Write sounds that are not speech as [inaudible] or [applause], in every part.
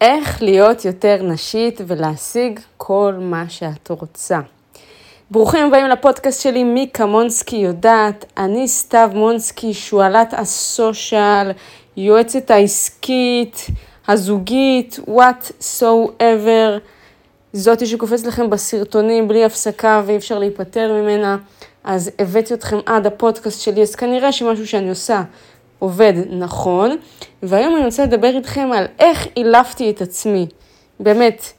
איך להיות יותר נשית ולהשיג כל מה שאת רוצה. ברוכים הבאים לפודקאסט שלי, מי כמונסקי יודעת. אני סתיו מונסקי, שועלת הסושיאל, יועצת העסקית, הזוגית, what so ever. זאתי שקופצת לכם בסרטונים בלי הפסקה ואי אפשר להיפטר ממנה. אז הבאתי אתכם עד הפודקאסט שלי, אז כנראה שמשהו שאני עושה עובד נכון. והיום אני רוצה לדבר איתכם על איך אילפתי את עצמי. באמת,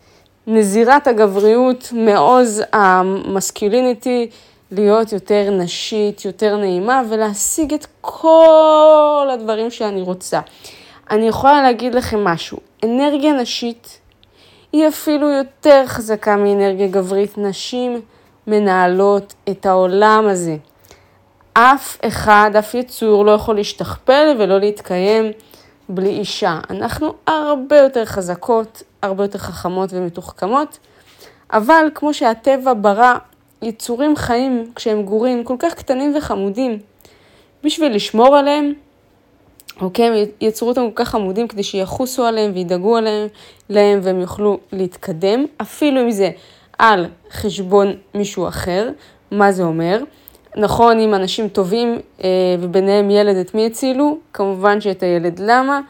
נזירת הגבריות, מעוז המסקיליניטי, להיות יותר נשית, יותר נעימה, ולהשיג את כל הדברים שאני רוצה. אני יכולה להגיד לכם משהו, אנרגיה נשית היא אפילו יותר חזקה מאנרגיה גברית. נשים מנהלות את העולם הזה. אף אחד, אף יצור לא יכול להשתכפל ולא להתקיים בלי אישה. אנחנו הרבה יותר חזקות, הרבה יותר חכמות ומתוחכמות, אבל כמו שהטבע ברא יצורים חיים כשהם גורים כל כך קטנים וחמודים, בשביל לשמור עליהם, אוקיי, הם יצרו אותם כל כך חמודים כדי שיחוסו עליהם וידאגו עליהם להם והם יוכלו להתקדם, אפילו אם זה על חשבון מישהו אחר. מה זה אומר? נכון, אם אנשים טובים אה, וביניהם ילד, את מי הצילו? כמובן שאת הילד. למה?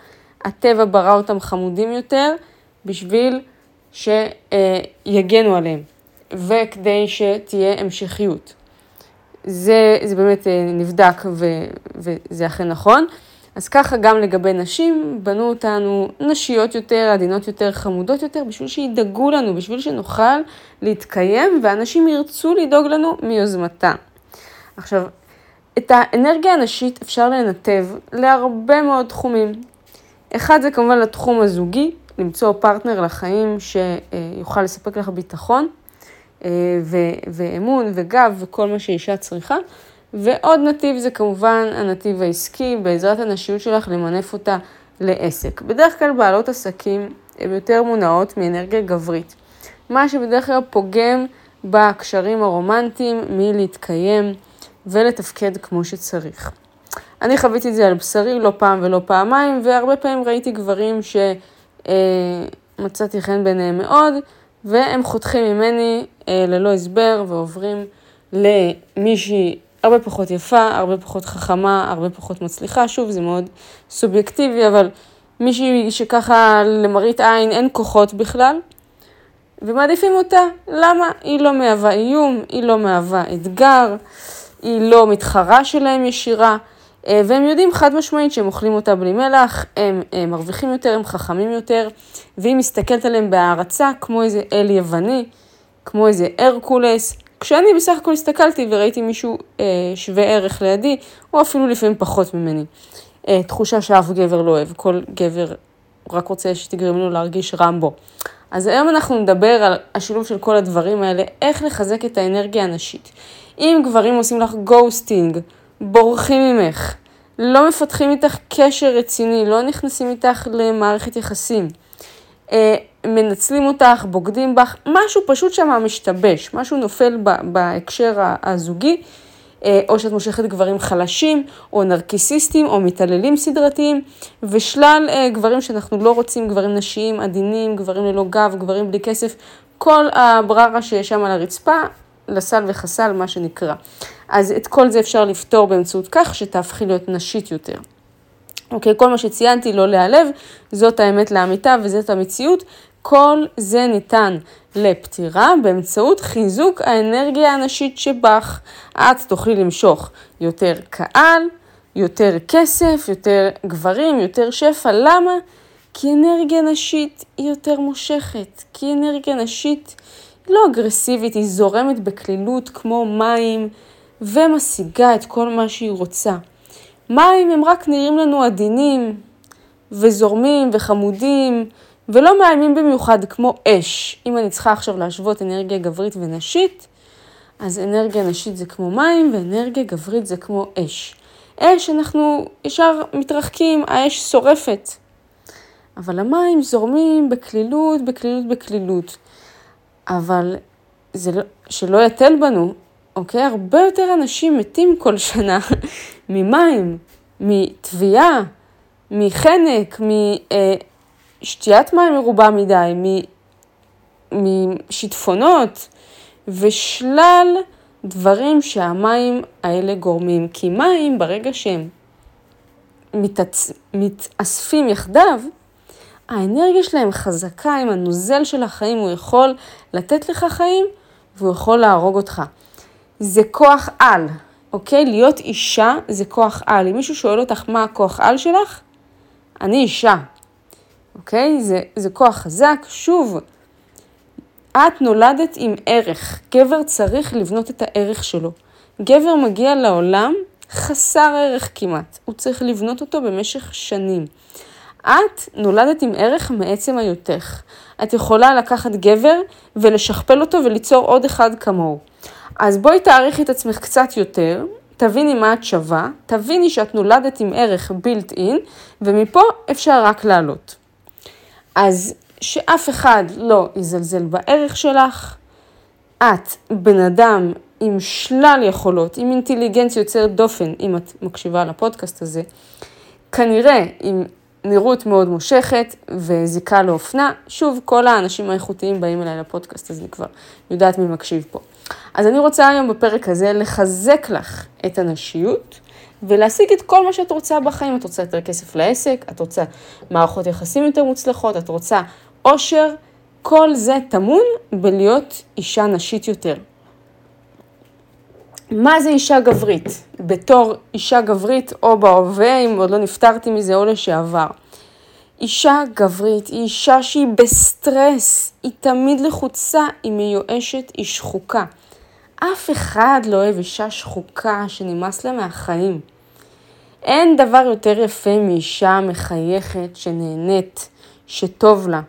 הטבע ברא אותם חמודים יותר בשביל שיגנו עליהם וכדי שתהיה המשכיות. זה, זה באמת אה, נבדק ו, וזה אכן נכון. אז ככה גם לגבי נשים, בנו אותנו נשיות יותר, עדינות יותר, חמודות יותר, בשביל שידאגו לנו, בשביל שנוכל להתקיים, ואנשים ירצו לדאוג לנו מיוזמתם. עכשיו, את האנרגיה הנשית אפשר לנתב להרבה מאוד תחומים. אחד זה כמובן לתחום הזוגי, למצוא פרטנר לחיים שיוכל לספק לך ביטחון אה, ואמון וגב וכל מה שאישה צריכה. ועוד נתיב זה כמובן הנתיב העסקי, בעזרת הנשיות שלך למנף אותה לעסק. בדרך כלל בעלות עסקים הן יותר מונעות מאנרגיה גברית, מה שבדרך כלל פוגם בקשרים הרומנטיים מלהתקיים ולתפקד כמו שצריך. אני חוויתי את זה על בשרי לא פעם ולא פעמיים, והרבה פעמים ראיתי גברים שמצאתי חן ביניהם מאוד, והם חותכים ממני אה, ללא הסבר ועוברים למישהי הרבה פחות יפה, הרבה פחות חכמה, הרבה פחות מצליחה. שוב, זה מאוד סובייקטיבי, אבל מישהי שככה למראית עין אין כוחות בכלל, ומעדיפים אותה. למה? היא לא מהווה איום, היא לא מהווה אתגר, היא לא מתחרה שלהם ישירה, אה, והם יודעים חד משמעית שהם אוכלים אותה בלי מלח, הם, הם מרוויחים יותר, הם חכמים יותר, והיא מסתכלת עליהם בהערצה כמו איזה אל יווני, כמו איזה הרקולס, כשאני בסך הכל הסתכלתי וראיתי מישהו אה, שווה ערך לידי, או אפילו לפעמים פחות ממני. אה, תחושה שאף גבר לא אוהב, כל גבר רק רוצה שתגרם לו להרגיש רמבו. אז היום אנחנו נדבר על השילוב של כל הדברים האלה, איך לחזק את האנרגיה הנשית. אם גברים עושים לך ghosting, בורחים ממך, לא מפתחים איתך קשר רציני, לא נכנסים איתך למערכת יחסים, אה, מנצלים אותך, בוגדים בך, משהו פשוט שם משתבש, משהו נופל בהקשר הזוגי, או שאת מושכת גברים חלשים, או נרקיסיסטים, או מתעללים סדרתיים, ושלל אה, גברים שאנחנו לא רוצים, גברים נשיים, עדינים, גברים ללא גב, גברים בלי כסף, כל הבררה שיש שם על הרצפה, לסל וחסל, מה שנקרא. אז את כל זה אפשר לפתור באמצעות כך שתהפכי להיות נשית יותר. אוקיי, כל מה שציינתי, לא להיעלב, זאת האמת לאמיתה וזאת המציאות. כל זה ניתן לפתירה באמצעות חיזוק האנרגיה הנשית שבך. את תוכלי למשוך יותר קהל, יותר כסף, יותר גברים, יותר שפע. למה? כי אנרגיה נשית היא יותר מושכת. כי אנרגיה נשית היא לא אגרסיבית, היא זורמת בקלילות כמו מים ומשיגה את כל מה שהיא רוצה. מים הם רק נראים לנו עדינים וזורמים וחמודים ולא מאיימים במיוחד כמו אש. אם אני צריכה עכשיו להשוות אנרגיה גברית ונשית, אז אנרגיה נשית זה כמו מים ואנרגיה גברית זה כמו אש. אש, אנחנו ישר מתרחקים, האש שורפת. אבל המים זורמים בקלילות, בקלילות, בקלילות. אבל זה לא, שלא יתל בנו, אוקיי? הרבה יותר אנשים מתים כל שנה [laughs] ממים, מטביעה, מחנק, משתיית מים מרובה מדי, משיטפונות ושלל דברים שהמים האלה גורמים. כי מים, ברגע שהם מתעצ... מתאספים יחדיו, האנרגיה שלהם חזקה עם הנוזל של החיים, הוא יכול לתת לך חיים והוא יכול להרוג אותך. זה כוח על, אוקיי? להיות אישה זה כוח על. אם מישהו שואל אותך מה הכוח על שלך, אני אישה, אוקיי? זה, זה כוח חזק. שוב, את נולדת עם ערך. גבר צריך לבנות את הערך שלו. גבר מגיע לעולם חסר ערך כמעט. הוא צריך לבנות אותו במשך שנים. את נולדת עם ערך מעצם היותך. את יכולה לקחת גבר ולשכפל אותו וליצור עוד אחד כמוהו. אז בואי תעריכי את עצמך קצת יותר, תביני מה את שווה, תביני שאת נולדת עם ערך בילט אין, ומפה אפשר רק לעלות. אז שאף אחד לא יזלזל בערך שלך, את בן אדם עם שלל יכולות, עם אינטליגנציה יוצרת דופן, אם את מקשיבה לפודקאסט הזה, כנראה עם נראות מאוד מושכת וזיקה לאופנה. שוב, כל האנשים האיכותיים באים אליי לפודקאסט, אז אני כבר יודעת מי מקשיב פה. אז אני רוצה היום בפרק הזה לחזק לך את הנשיות ולהשיג את כל מה שאת רוצה בחיים. את רוצה יותר כסף לעסק, את רוצה מערכות יחסים יותר מוצלחות, את רוצה עושר, כל זה טמון בלהיות אישה נשית יותר. מה זה אישה גברית? בתור אישה גברית או בהווה, אם עוד לא נפטרתי מזה או לשעבר. אישה גברית היא אישה שהיא בסטרס, היא תמיד לחוצה, היא מיואשת, היא שחוקה. אף אחד לא אוהב אישה שחוקה שנמאס לה מהחיים. אין דבר יותר יפה מאישה מחייכת, שנהנית, שטוב לה.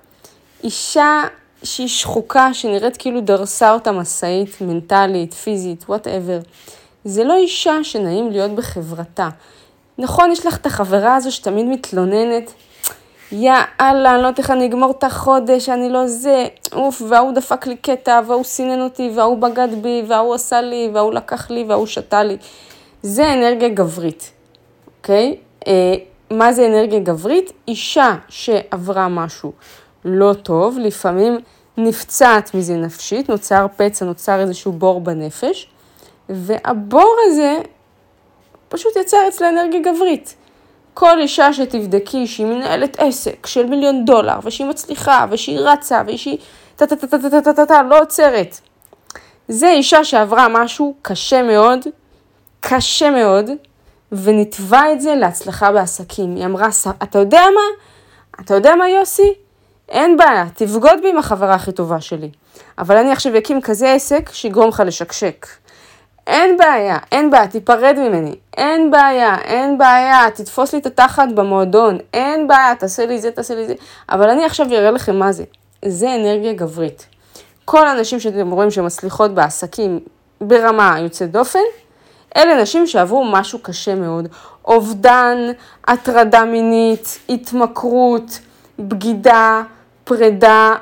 אישה שהיא שחוקה, שנראית כאילו דרסה אותה משאית מנטלית, פיזית, whatever. זה לא אישה שנעים להיות בחברתה. נכון, יש לך את החברה הזו שתמיד מתלוננת, יא אללה, אני לא יודעת איך אני אגמור את החודש, אני לא זה, אוף, וההוא דפק לי קטע, וההוא סינן אותי, וההוא בגד בי, וההוא עשה לי, וההוא לקח לי, וההוא שתה לי. זה אנרגיה גברית, אוקיי? אה, מה זה אנרגיה גברית? אישה שעברה משהו לא טוב, לפעמים נפצעת מזה נפשית, נוצר פצע, נוצר איזשהו בור בנפש, והבור הזה פשוט יצר אצלה אנרגיה גברית. כל אישה שתבדקי שהיא מנהלת עסק של מיליון דולר, ושהיא מצליחה, ושהיא רצה, ושהיא טה-טה-טה-טה-טה-טה-טה, לא עוצרת. זה אישה שעברה משהו קשה מאוד, קשה מאוד, וניתבה את זה להצלחה בעסקים. היא אמרה, אתה יודע מה? אתה יודע מה, יוסי? אין בעיה, תבגוד בי עם החברה הכי טובה שלי. אבל אני עכשיו אקים כזה עסק שיגרום לך לשקשק. אין בעיה, אין בעיה, תיפרד ממני. אין בעיה, אין בעיה, תתפוס לי את התחת במועדון. אין בעיה, תעשה לי זה, תעשה לי זה. אבל אני עכשיו אראה לכם מה זה. זה אנרגיה גברית. כל הנשים שאתם רואים שמצליחות בעסקים ברמה יוצאת דופן, אלה נשים שעברו משהו קשה מאוד. אובדן, הטרדה מינית, התמכרות, בגידה, פרידה,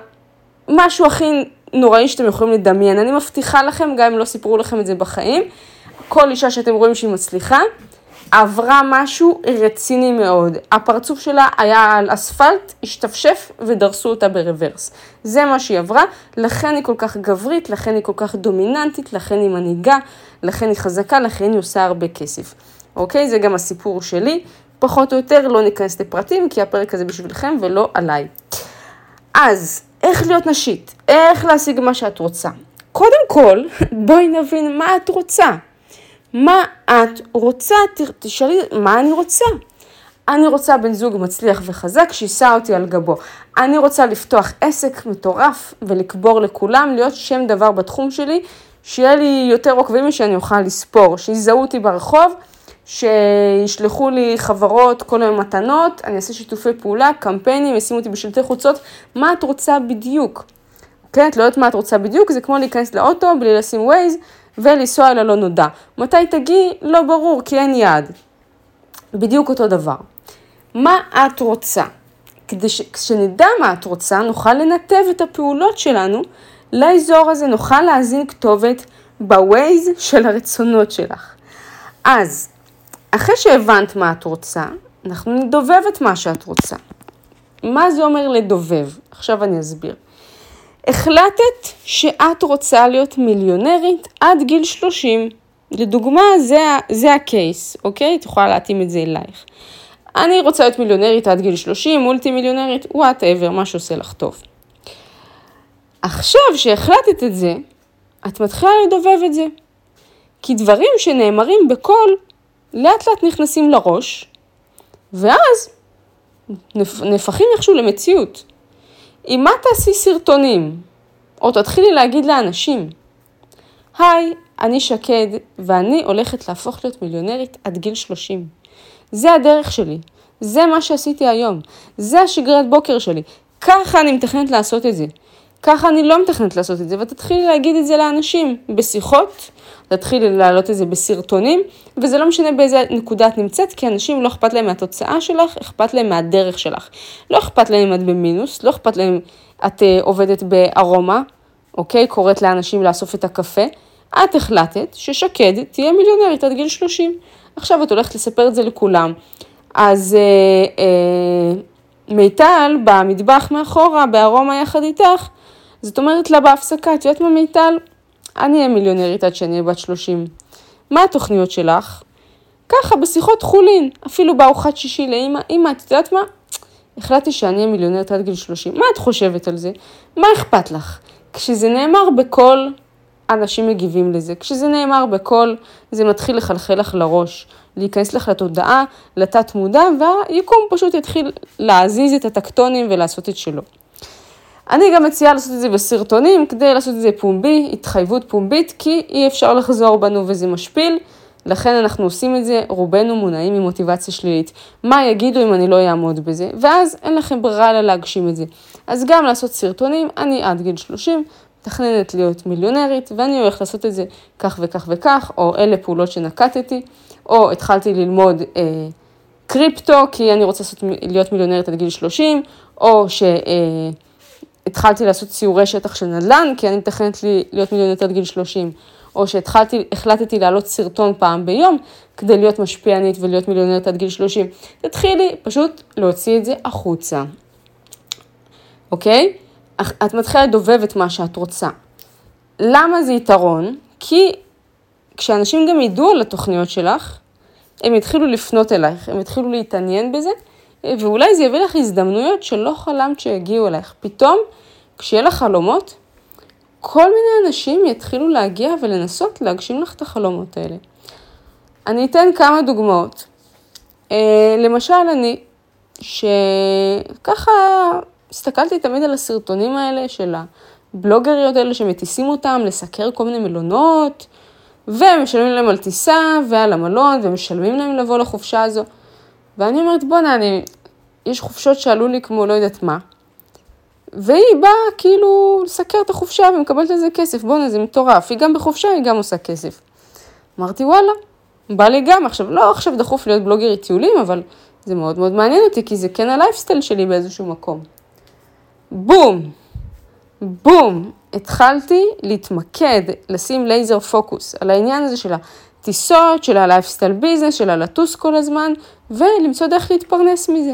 משהו הכי נוראי שאתם יכולים לדמיין. אני מבטיחה לכם, גם אם לא סיפרו לכם את זה בחיים, כל אישה שאתם רואים שהיא מצליחה, עברה משהו רציני מאוד. הפרצוף שלה היה על אספלט, השתפשף ודרסו אותה ברוורס. זה מה שהיא עברה, לכן היא כל כך גברית, לכן היא כל כך דומיננטית, לכן היא מנהיגה, לכן היא חזקה, לכן היא עושה הרבה כסף. אוקיי? זה גם הסיפור שלי. פחות או יותר, לא ניכנס לפרטים, כי הפרק הזה בשבילכם ולא עליי. אז, איך להיות נשית? איך להשיג מה שאת רוצה? קודם כל, בואי נבין מה את רוצה. מה את רוצה? תשאלי, מה אני רוצה? אני רוצה בן זוג מצליח וחזק שיישא אותי על גבו. אני רוצה לפתוח עסק מטורף ולקבור לכולם, להיות שם דבר בתחום שלי, שיהיה לי יותר עוקבים משאני אוכל לספור, שיזהו אותי ברחוב. שישלחו לי חברות כל היום מתנות, אני אעשה שיתופי פעולה, קמפיינים, ישימו אותי בשלטי חוצות, מה את רוצה בדיוק? כן, את לא יודעת מה את רוצה בדיוק, זה כמו להיכנס לאוטו בלי לשים ווייז ולנסוע אל הלא נודע. מתי תגיעי? לא ברור, כי אין יעד. בדיוק אותו דבר. מה את רוצה? כדי שכשנדע מה את רוצה, נוכל לנתב את הפעולות שלנו לאזור הזה, נוכל להזין כתובת ב vibes של הרצונות שלך. אז אחרי שהבנת מה את רוצה, אנחנו נדובב את מה שאת רוצה. מה זה אומר לדובב? עכשיו אני אסביר. החלטת שאת רוצה להיות מיליונרית עד גיל 30. לדוגמה, זה, זה ה case, אוקיי? את יכולה להתאים את זה אלייך. אני רוצה להיות מיליונרית עד גיל 30, מולטי מיליונרית, whatever, מה שעושה לך טוב. עכשיו שהחלטת את זה, את מתחילה לדובב את זה. כי דברים שנאמרים בקול, לאט לאט נכנסים לראש, ואז נהפכים איכשהו למציאות. אם את תעשי סרטונים, או תתחילי להגיד לאנשים, היי, אני שקד, ואני הולכת להפוך להיות מיליונרית עד גיל 30. זה הדרך שלי, זה מה שעשיתי היום, זה השגרת בוקר שלי, ככה אני מתכננת לעשות את זה. ככה אני לא מתכננת לעשות את זה, ותתחילי להגיד את זה לאנשים בשיחות, תתחילי להעלות את זה בסרטונים, וזה לא משנה באיזה נקודה את נמצאת, כי אנשים לא אכפת להם מהתוצאה שלך, אכפת להם מהדרך שלך. לא אכפת להם אם את במינוס, לא אכפת להם את uh, עובדת בארומה, אוקיי? קוראת לאנשים לאסוף את הקפה. את החלטת ששקד תהיה מיליונרית עד גיל 30. עכשיו את הולכת לספר את זה לכולם. אז uh, uh, מיטל במטבח מאחורה, בארומה יחד איתך, זאת אומרת לה בהפסקה, את יודעת מה מיטל? אני אהיה מיליונרית עד שאני אהיה בת 30. מה התוכניות שלך? ככה, בשיחות חולין, אפילו בארוחת שישי לאמא, אמא, את יודעת מה? החלטתי שאני אהיה מיליונרית עד גיל 30. מה את חושבת על זה? מה אכפת לך? כשזה נאמר בקול, אנשים מגיבים לזה. כשזה נאמר בקול, זה מתחיל לחלחל לך לראש, להיכנס לך לתודעה, לתת מודע, והיקום פשוט יתחיל להזיז את הטקטונים ולעשות את שלו. אני גם מציעה לעשות את זה בסרטונים, כדי לעשות את זה פומבי, התחייבות פומבית, כי אי אפשר לחזור בנו וזה משפיל. לכן אנחנו עושים את זה, רובנו מונעים ממוטיבציה שלילית. מה יגידו אם אני לא אעמוד בזה? ואז אין לכם ברירה אלא להגשים את זה. אז גם לעשות סרטונים, אני עד גיל 30, מתכננת להיות מיליונרית, ואני הולכת לעשות את זה כך וכך וכך, או אלה פעולות שנקטתי, או התחלתי ללמוד אה, קריפטו, כי אני רוצה לעשות, להיות מיליונרית עד גיל 30, או ש... אה, התחלתי לעשות ציורי שטח של נדל"ן, כי אני מתכנת לי להיות מיליונית עד גיל 30, או שהתחלתי, החלטתי להעלות סרטון פעם ביום, כדי להיות משפיענית ולהיות מיליונית עד גיל 30. תתחילי פשוט להוציא את זה החוצה, אוקיי? את מתחילה לדובב את מה שאת רוצה. למה זה יתרון? כי כשאנשים גם ידעו על התוכניות שלך, הם יתחילו לפנות אלייך, הם יתחילו להתעניין בזה, ואולי זה יביא לך הזדמנויות שלא חלמת שיגיעו אלייך. פתאום, כשיהיה לך חלומות, כל מיני אנשים יתחילו להגיע ולנסות להגשים לך את החלומות האלה. אני אתן כמה דוגמאות. אה, למשל, אני, שככה הסתכלתי תמיד על הסרטונים האלה של הבלוגריות האלה שמטיסים אותם לסקר כל מיני מלונות, ומשלמים להם על טיסה ועל המלון, ומשלמים להם לבוא לחופשה הזו. ואני אומרת, בואנה, אני, יש חופשות שעלו לי כמו לא יודעת מה, והיא באה כאילו לסקר את החופשה ומקבלת על זה כסף, בואנה, זה מטורף, היא גם בחופשה, היא גם עושה כסף. אמרתי, וואלה, בא לי גם, עכשיו, לא עכשיו דחוף להיות בלוגרית טיולים, אבל זה מאוד מאוד מעניין אותי, כי זה כן הלייפסטייל שלי באיזשהו מקום. בום, בום, התחלתי להתמקד, לשים laser focus על העניין הזה של הטיסות, של ה lifestyle business, של הלטוס כל הזמן, ולמצוא דרך להתפרנס מזה.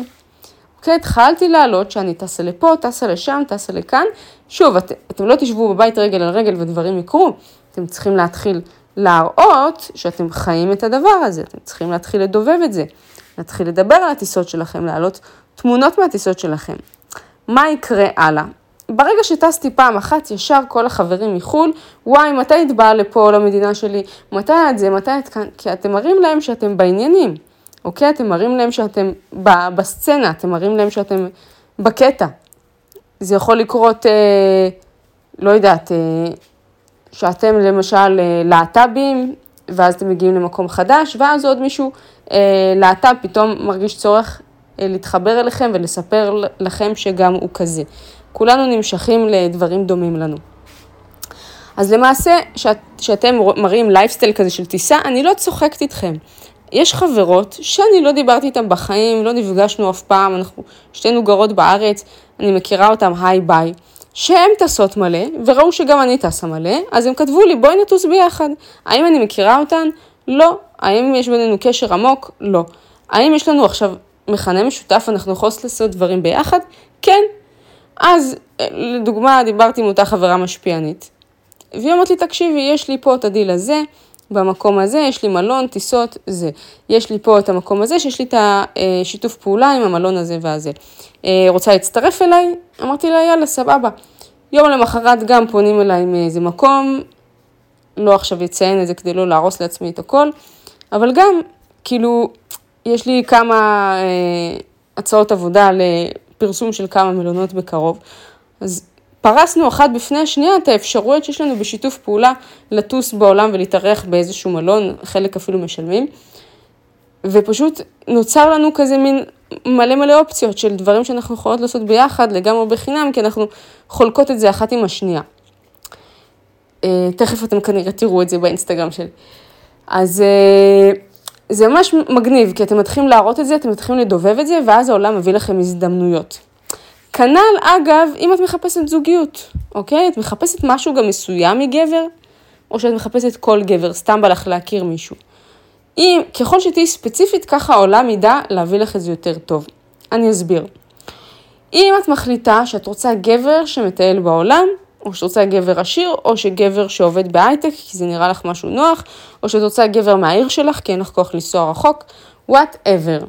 אוקיי, התחלתי לעלות שאני טסה לפה, טסה לשם, טסה לכאן. שוב, את, אתם לא תשבו בבית רגל על רגל ודברים יקרו, אתם צריכים להתחיל להראות שאתם חיים את הדבר הזה, אתם צריכים להתחיל לדובב את זה, להתחיל לדבר על הטיסות שלכם, להעלות תמונות מהטיסות שלכם. מה יקרה הלאה? ברגע שטסתי פעם אחת, ישר כל החברים מחו"ל, וואי, מתי את באה לפה למדינה שלי? מתי את זה? מתי את כאן? כי אתם מראים להם שאתם בעניינים, אוקיי? אתם מראים להם שאתם בסצנה, אתם מראים להם שאתם בקטע. זה יכול לקרות, אה, לא יודעת, אה, שאתם למשל אה, להט"בים, ואז אתם מגיעים למקום חדש, ואז עוד מישהו אה, להט"ב פתאום מרגיש צורך אה, להתחבר אליכם ולספר לכם שגם הוא כזה. כולנו נמשכים לדברים דומים לנו. אז למעשה, שאת, שאתם מראים לייפסטייל כזה של טיסה, אני לא צוחקת איתכם. יש חברות שאני לא דיברתי איתן בחיים, לא נפגשנו אף פעם, אנחנו שתינו גרות בארץ, אני מכירה אותן hi bye, שהן טסות מלא, וראו שגם אני טסה מלא, אז הם כתבו לי בואי נטוס ביחד. האם אני מכירה אותן? לא. האם יש בינינו קשר עמוק? לא. האם יש לנו עכשיו מכנה משותף, אנחנו יכולות לעשות דברים ביחד? כן. אז לדוגמה, דיברתי עם אותה חברה משפיענית, והיא אומרת לי, תקשיבי, יש לי פה את הדיל הזה, במקום הזה, יש לי מלון, טיסות, זה. יש לי פה את המקום הזה, שיש לי את השיתוף פעולה עם המלון הזה והזה. אה, רוצה להצטרף אליי? אמרתי לה, יאללה, סבבה. יום למחרת גם פונים אליי מאיזה מקום, לא עכשיו אציין את זה כדי לא להרוס לעצמי את הכל, אבל גם, כאילו, יש לי כמה אה, הצעות עבודה לפרסום של כמה מלונות בקרוב, אז פרסנו אחת בפני השנייה את האפשרויות שיש לנו בשיתוף פעולה לטוס בעולם ולהתארח באיזשהו מלון, חלק אפילו משלמים. ופשוט נוצר לנו כזה מין מלא מלא אופציות של דברים שאנחנו יכולות לעשות ביחד לגמרי בחינם, כי אנחנו חולקות את זה אחת עם השנייה. אה, תכף אתם כנראה תראו את זה באינסטגרם שלי. אז אה, זה ממש מגניב, כי אתם מתחילים להראות את זה, אתם מתחילים לדובב את זה, ואז העולם מביא לכם הזדמנויות. כנ"ל, אגב, אם את מחפשת זוגיות, אוקיי? את מחפשת משהו גם מסוים מגבר, או שאת מחפשת כל גבר, סתם בא לך להכיר מישהו. אם, ככל שתהיי ספציפית, ככה העולם ידע להביא לך את זה יותר טוב. אני אסביר. אם את מחליטה שאת רוצה גבר שמטייל בעולם, או שאת רוצה גבר עשיר, או שגבר שעובד בהייטק, כי זה נראה לך משהו נוח, או שאת רוצה גבר מהעיר שלך, כי אין לך כוח לנסוע רחוק, whatever.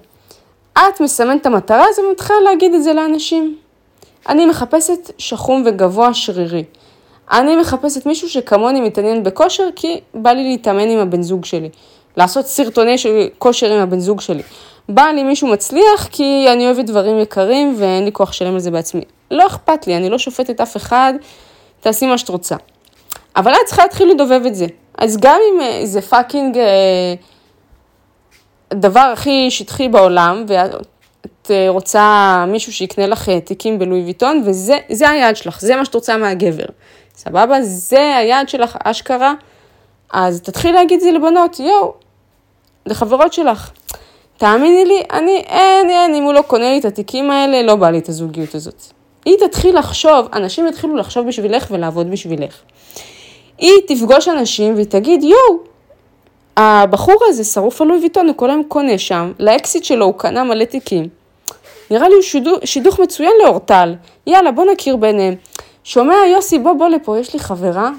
את מסמנת את המטרה הזו ומתחילה להגיד את זה לאנשים. אני מחפשת שחום וגבוה שרירי. אני מחפשת מישהו שכמוני מתעניין בכושר כי בא לי להתאמן עם הבן זוג שלי. לעשות סרטוני של כושר עם הבן זוג שלי. בא לי מישהו מצליח כי אני אוהבת דברים יקרים ואין לי כוח לשלם על זה בעצמי. לא אכפת לי, אני לא שופטת אף אחד, תעשי מה שאת רוצה. אבל את צריכה להתחיל לדובב את זה. אז גם אם אה, זה fucking אה, דבר הכי שטחי בעולם, את אה, רוצה מישהו שיקנה לך אה, תיקים בלואי ויטון, וזה היעד שלך, זה מה שאת רוצה מהגבר. סבבה? זה היעד שלך, אשכרה. אז תתחיל להגיד זה לבנות, יואו, לחברות שלך. תאמיני לי, אני, אין, אין, אם הוא לא קונה לי את התיקים האלה, לא בא לי את הזוגיות הזאת. היא תתחיל לחשוב, אנשים יתחילו לחשוב בשבילך ולעבוד בשבילך. היא תפגוש אנשים והיא תגיד, יואו, הבחור הזה שרוף על לואי ויטון, הוא כל היום קונה שם, לאקסיט שלו הוא קנה מלא תיקים. נראה לי הוא שידוך, שידוך מצוין לאורטל, יאללה בוא נכיר ביניהם. שומע יוסי בוא בוא לפה, יש לי חברה,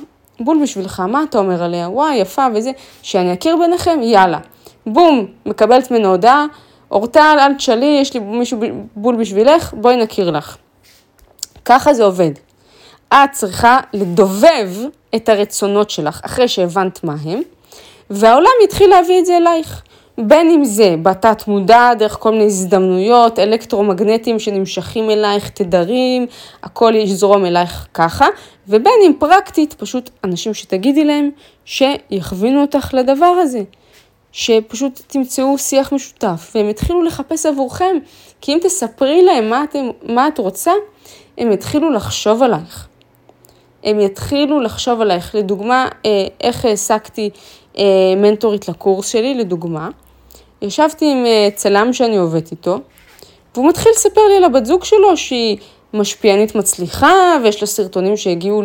בול בשבילך, מה אתה אומר עליה? וואי יפה וזה, שאני אכיר ביניכם, יאללה. בום, מקבלת ממנו הודעה, אורטל אל תשאלי, יש לי מישהו בול בשבילך, בואי נכיר לך. ככה זה עובד. את צריכה לדובב את הרצונות שלך אחרי שהבנת מה הם, והעולם יתחיל להביא את זה אלייך. בין אם זה בתת מודע, דרך כל מיני הזדמנויות, אלקטרומגנטיים שנמשכים אלייך, תדרים, הכל יזרום אלייך ככה, ובין אם פרקטית, פשוט אנשים שתגידי להם שיכווינו אותך לדבר הזה. שפשוט תמצאו שיח משותף, והם יתחילו לחפש עבורכם, כי אם תספרי להם מה, אתם, מה את רוצה, הם יתחילו לחשוב עלייך. הם יתחילו לחשוב עלייך. לדוגמה, אה, איך העסקתי אה, מנטורית לקורס שלי, לדוגמה, ישבתי עם אה, צלם שאני עובדת איתו, והוא מתחיל לספר לי על הבת זוג שלו שהיא משפיענית מצליחה, ויש לה סרטונים שהגיעו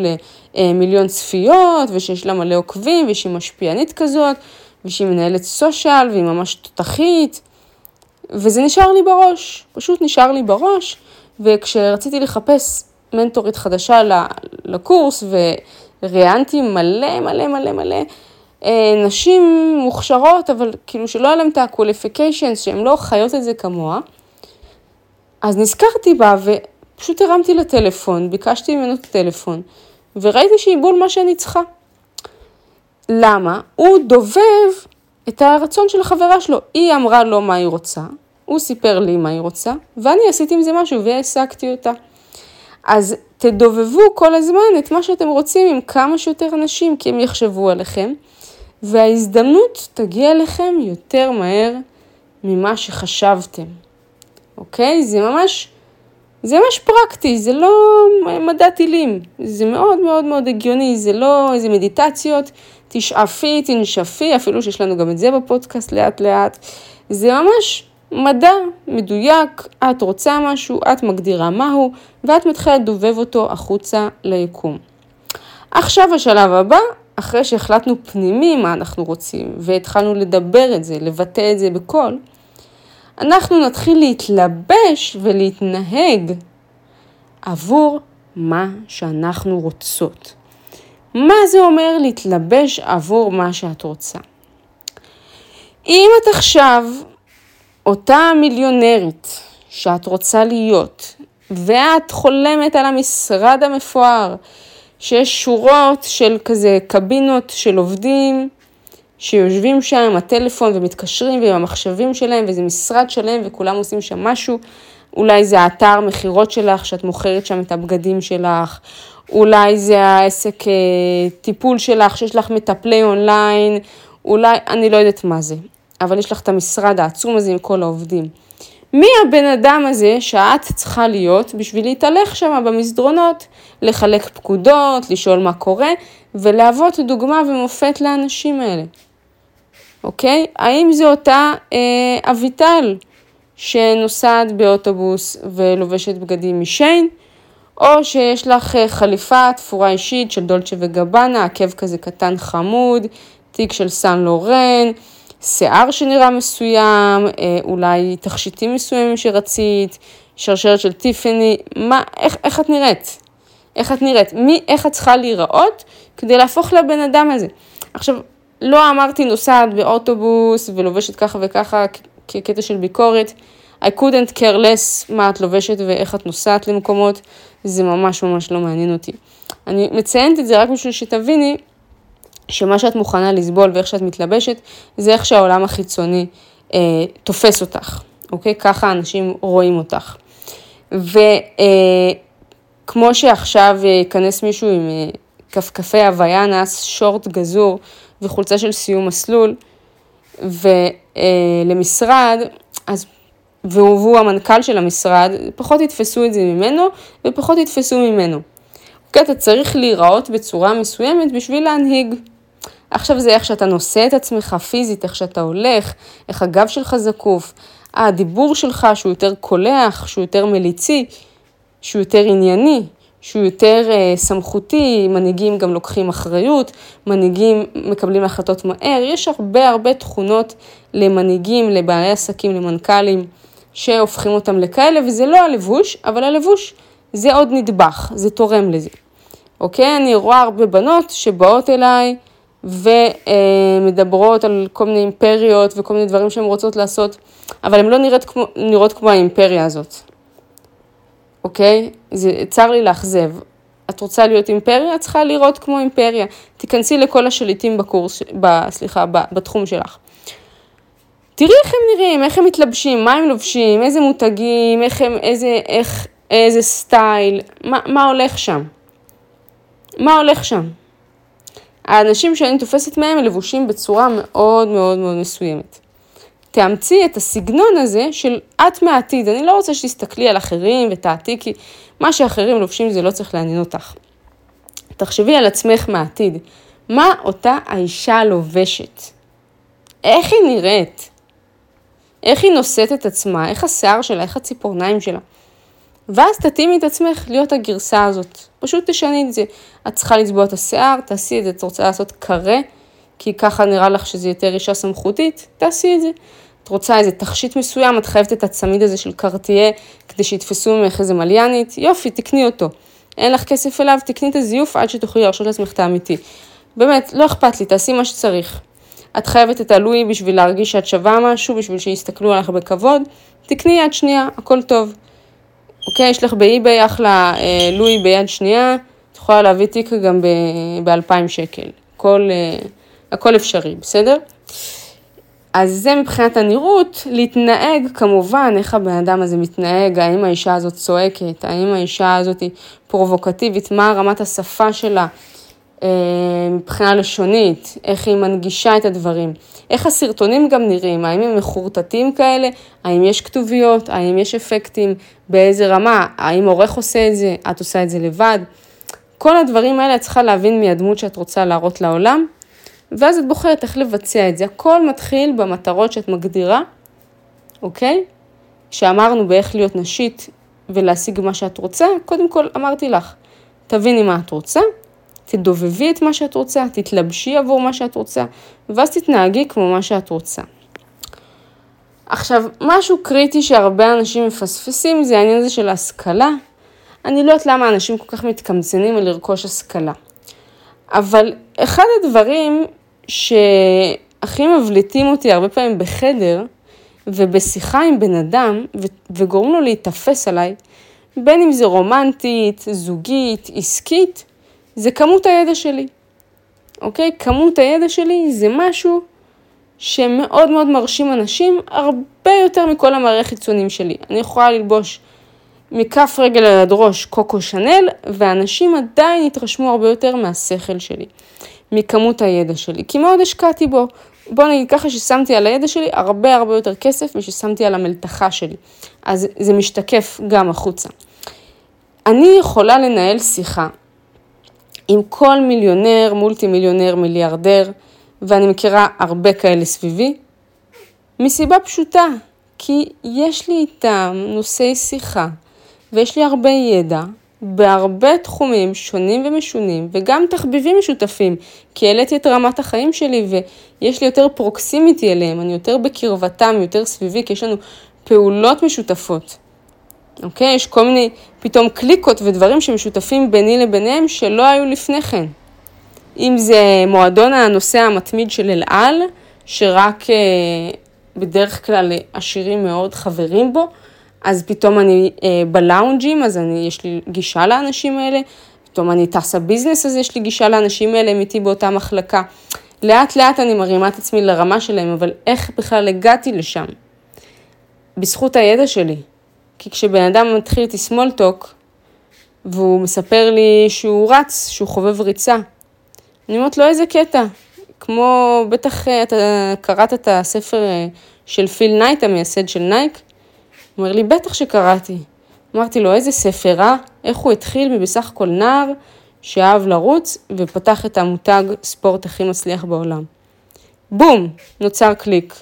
למיליון צפיות, ושיש לה מלא עוקבים, ושהיא משפיענית כזאת, ושהיא מנהלת סושיאל, והיא ממש תותחית, וזה נשאר לי בראש, פשוט נשאר לי בראש, וכשרציתי לחפש מנטורית חדשה לקורס, וראיינתי מלא מלא מלא מלא אה, נשים מוכשרות, אבל כאילו שלא היה להם את ה-qualifications, שהן לא חיות את זה כמוה. אז נזכרתי בה ופשוט הרמתי לטלפון, ביקשתי ממנו את הטלפון, וראיתי שהיא בול מה שאני צריכה. למה? הוא דובב את הרצון של החברה שלו. היא אמרה לו מה היא רוצה, הוא סיפר לי מה היא רוצה, ואני עשיתי עם זה משהו והעסקתי אותה. אז תדובבו כל הזמן את מה שאתם רוצים עם כמה שיותר אנשים, כי הם יחשבו עליכם. וההזדמנות תגיע אליכם יותר מהר ממה שחשבתם, אוקיי? זה ממש, זה ממש פרקטי, זה לא מדע טילים, זה מאוד מאוד מאוד הגיוני, זה לא איזה מדיטציות, תשאפי, תנשפי, אפילו שיש לנו גם את זה בפודקאסט לאט לאט, זה ממש מדע מדויק, את רוצה משהו, את מגדירה מהו, ואת מתחילה לדובב אותו החוצה ליקום. עכשיו השלב הבא, אחרי שהחלטנו פנימי מה אנחנו רוצים, והתחלנו לדבר את זה, לבטא את זה בקול, אנחנו נתחיל להתלבש ולהתנהג עבור מה שאנחנו רוצות. מה זה אומר להתלבש עבור מה שאת רוצה? אם את עכשיו אותה מיליונרית שאת רוצה להיות, ואת חולמת על המשרד המפואר, שיש שורות של כזה קבינות של עובדים שיושבים שם עם הטלפון ומתקשרים ועם המחשבים שלהם, וזה משרד שלם וכולם עושים שם משהו. אולי זה האתר מכירות שלך, שאת מוכרת שם את הבגדים שלך, אולי זה העסק אה, טיפול שלך, שיש לך מטפלי אונליין, אולי, אני לא יודעת מה זה, אבל יש לך את המשרד העצום הזה עם כל העובדים. מי הבן אדם הזה שאת צריכה להיות בשביל להתהלך שם במסדרונות, לחלק פקודות, לשאול מה קורה, ולהוות דוגמה ומופת לאנשים האלה, אוקיי? האם זו אותה אה, אביטל שנוסעת באוטובוס ולובשת בגדים משיין, או שיש לך אה, חליפה תפורה אישית של דולצ'ה וגבנה, עקב כזה קטן חמוד, תיק של סן לורן, שיער שנראה מסוים, אה, אולי תכשיטים מסוימים שרצית, שרשרת של טיפני, מה, איך, איך את נראית? איך את נראית? מי, איך את צריכה להיראות כדי להפוך לבן אדם הזה? עכשיו, לא אמרתי נוסעת באוטובוס ולובשת ככה וככה כקטע של ביקורת. I couldn't care less מה את לובשת ואיך את נוסעת למקומות, זה ממש ממש לא מעניין אותי. אני מציינת את זה רק בשביל שתביני שמה שאת מוכנה לסבול ואיך שאת מתלבשת, זה איך שהעולם החיצוני אה, תופס אותך, אוקיי? ככה אנשים רואים אותך. וכמו אה, שעכשיו ייכנס מישהו עם אה, כפכפי הוויאנס, שורט גזור וחולצה של סיום מסלול, ולמשרד, אה, אז והוא המנכ"ל של המשרד, פחות יתפסו את זה ממנו ופחות יתפסו ממנו. אוקיי, אתה צריך להיראות בצורה מסוימת בשביל להנהיג. עכשיו זה איך שאתה נושא את עצמך פיזית, איך שאתה הולך, איך הגב שלך זקוף, הדיבור שלך שהוא יותר קולח, שהוא יותר מליצי, שהוא יותר ענייני, שהוא יותר uh, סמכותי, מנהיגים גם לוקחים אחריות, מנהיגים מקבלים החלטות מהר, יש הרבה הרבה תכונות למנהיגים, לבעלי עסקים, למנכ"לים, שהופכים אותם לכאלה, וזה לא הלבוש, אבל הלבוש זה עוד נדבך, זה תורם לזה. אוקיי? אני רואה הרבה בנות שבאות אליי, ומדברות על כל מיני אימפריות וכל מיני דברים שהן רוצות לעשות, אבל הן לא נראות כמו, נראות כמו האימפריה הזאת, אוקיי? זה צר לי לאכזב. את רוצה להיות אימפריה? את צריכה לראות כמו אימפריה. תיכנסי לכל השליטים בקורס, ב, סליחה, ב, בתחום שלך. תראי איך הם נראים, איך הם מתלבשים, מה הם לובשים, איזה מותגים, איך הם, איזה, איך, איזה סטייל, מה, מה הולך שם? מה הולך שם? האנשים שאני תופסת מהם לבושים בצורה מאוד מאוד מאוד מסוימת. תאמצי את הסגנון הזה של את מהעתיד. אני לא רוצה שתסתכלי על אחרים ותעתיקי, מה שאחרים לובשים זה לא צריך לעניין אותך. תחשבי על עצמך מהעתיד. מה אותה האישה לובשת? איך היא נראית? איך היא נושאת את עצמה? איך השיער שלה? איך הציפורניים שלה? ואז תתאימי את עצמך להיות הגרסה הזאת. פשוט תשני את זה. את צריכה לצבוע את השיער, תעשי את זה, את רוצה לעשות קרה, כי ככה נראה לך שזה יותר אישה סמכותית, תעשי את זה. את רוצה איזה תכשיט מסוים, את חייבת את הצמיד הזה של קרטיה, כדי שיתפסו ממך איזה מליינית, יופי, תקני אותו. אין לך כסף אליו, תקני את הזיוף עד שתוכלי להרשות לעצמך את האמיתי. באמת, לא אכפת לי, תעשי מה שצריך. את חייבת את הלואי בשביל להרגיש שאת שווה משהו, בשביל שיסתכלו עליך בכבוד, תקני יד שנייה, הכל טוב. אוקיי, יש לך באי-ביי אחלה אה, לואי ביד שנייה, את יכולה להביא תיק גם ב-2,000 שקל. הכל, אה, הכל אפשרי, בסדר? אז זה מבחינת הנראות, להתנהג כמובן, איך הבן אדם הזה מתנהג, האם האישה הזאת צועקת, האם האישה הזאת פרובוקטיבית, מה רמת השפה שלה, מבחינה לשונית, איך היא מנגישה את הדברים, איך הסרטונים גם נראים, האם הם מחורטטים כאלה, האם יש כתוביות, האם יש אפקטים, באיזה רמה, האם עורך עושה את זה, את עושה את זה לבד. כל הדברים האלה את צריכה להבין מהדמות שאת רוצה להראות לעולם, ואז את בוחרת איך לבצע את זה. הכל מתחיל במטרות שאת מגדירה, אוקיי? שאמרנו באיך להיות נשית ולהשיג מה שאת רוצה, קודם כל אמרתי לך, תביני מה את רוצה, תדובבי את מה שאת רוצה, תתלבשי עבור מה שאת רוצה, ואז תתנהגי כמו מה שאת רוצה. עכשיו, משהו קריטי שהרבה אנשים מפספסים זה העניין הזה של ההשכלה. אני לא יודעת למה אנשים כל כך מתקמצנים על לרכוש השכלה. אבל אחד הדברים שהכי מבליטים אותי הרבה פעמים בחדר ובשיחה עם בן אדם וגורם לו להיתפס עליי, בין אם זה רומנטית, זוגית, עסקית, זה כמות הידע שלי. אוקיי? כמות הידע שלי זה משהו שמאוד מאוד מרשים אנשים, הרבה יותר מכל המערכת חיצונים שלי. אני יכולה ללבוש מכף רגל עד ראש קוקו שנל, ואנשים עדיין יתרשמו הרבה יותר מהשכל שלי, מכמות הידע שלי, כי מאוד השקעתי בו. בוא נגיד ככה ששמתי על הידע שלי הרבה הרבה יותר כסף מששמתי על המלתחה שלי. אז זה משתקף גם החוצה. אני יכולה לנהל שיחה עם כל מיליונר, מולטי מיליונר, מיליארדר, ואני מכירה הרבה כאלה סביבי, מסיבה פשוטה, כי יש לי איתם נושאי שיחה, ויש לי הרבה ידע בהרבה תחומים שונים ומשונים, וגם תחביבים משותפים, כי העליתי את רמת החיים שלי ויש לי יותר פרוקסימיטי אליהם, אני יותר בקרבתם, יותר סביבי, כי יש לנו פעולות משותפות. אוקיי? יש כל מיני פתאום קליקות ודברים שמשותפים ביני לביניהם שלא היו לפני כן. אם זה מועדון הנוסע המתמיד של אל על, שרק אה, בדרך כלל עשירים מאוד חברים בו, אז פתאום אני אה, בלאונג'ים, אז אני, יש לי גישה לאנשים האלה, פתאום אני טסה ביזנס, אז יש לי גישה לאנשים האלה, הם איתי באותה מחלקה. לאט לאט אני מרימה את עצמי לרמה שלהם, אבל איך בכלל הגעתי לשם? בזכות הידע שלי. כי כשבן אדם מתחיל איתי talk, והוא מספר לי שהוא רץ, שהוא חובב ריצה, אני אומרת לו איזה קטע, כמו בטח אה, אתה קראת את הספר אה, של פיל נייט, המייסד של נייק, הוא אומר לי, בטח שקראתי. אמרתי לו, איזה ספר, אה? איך הוא התחיל מבסך הכל נער שאהב לרוץ ופתח את המותג ספורט הכי מצליח בעולם. בום, נוצר קליק.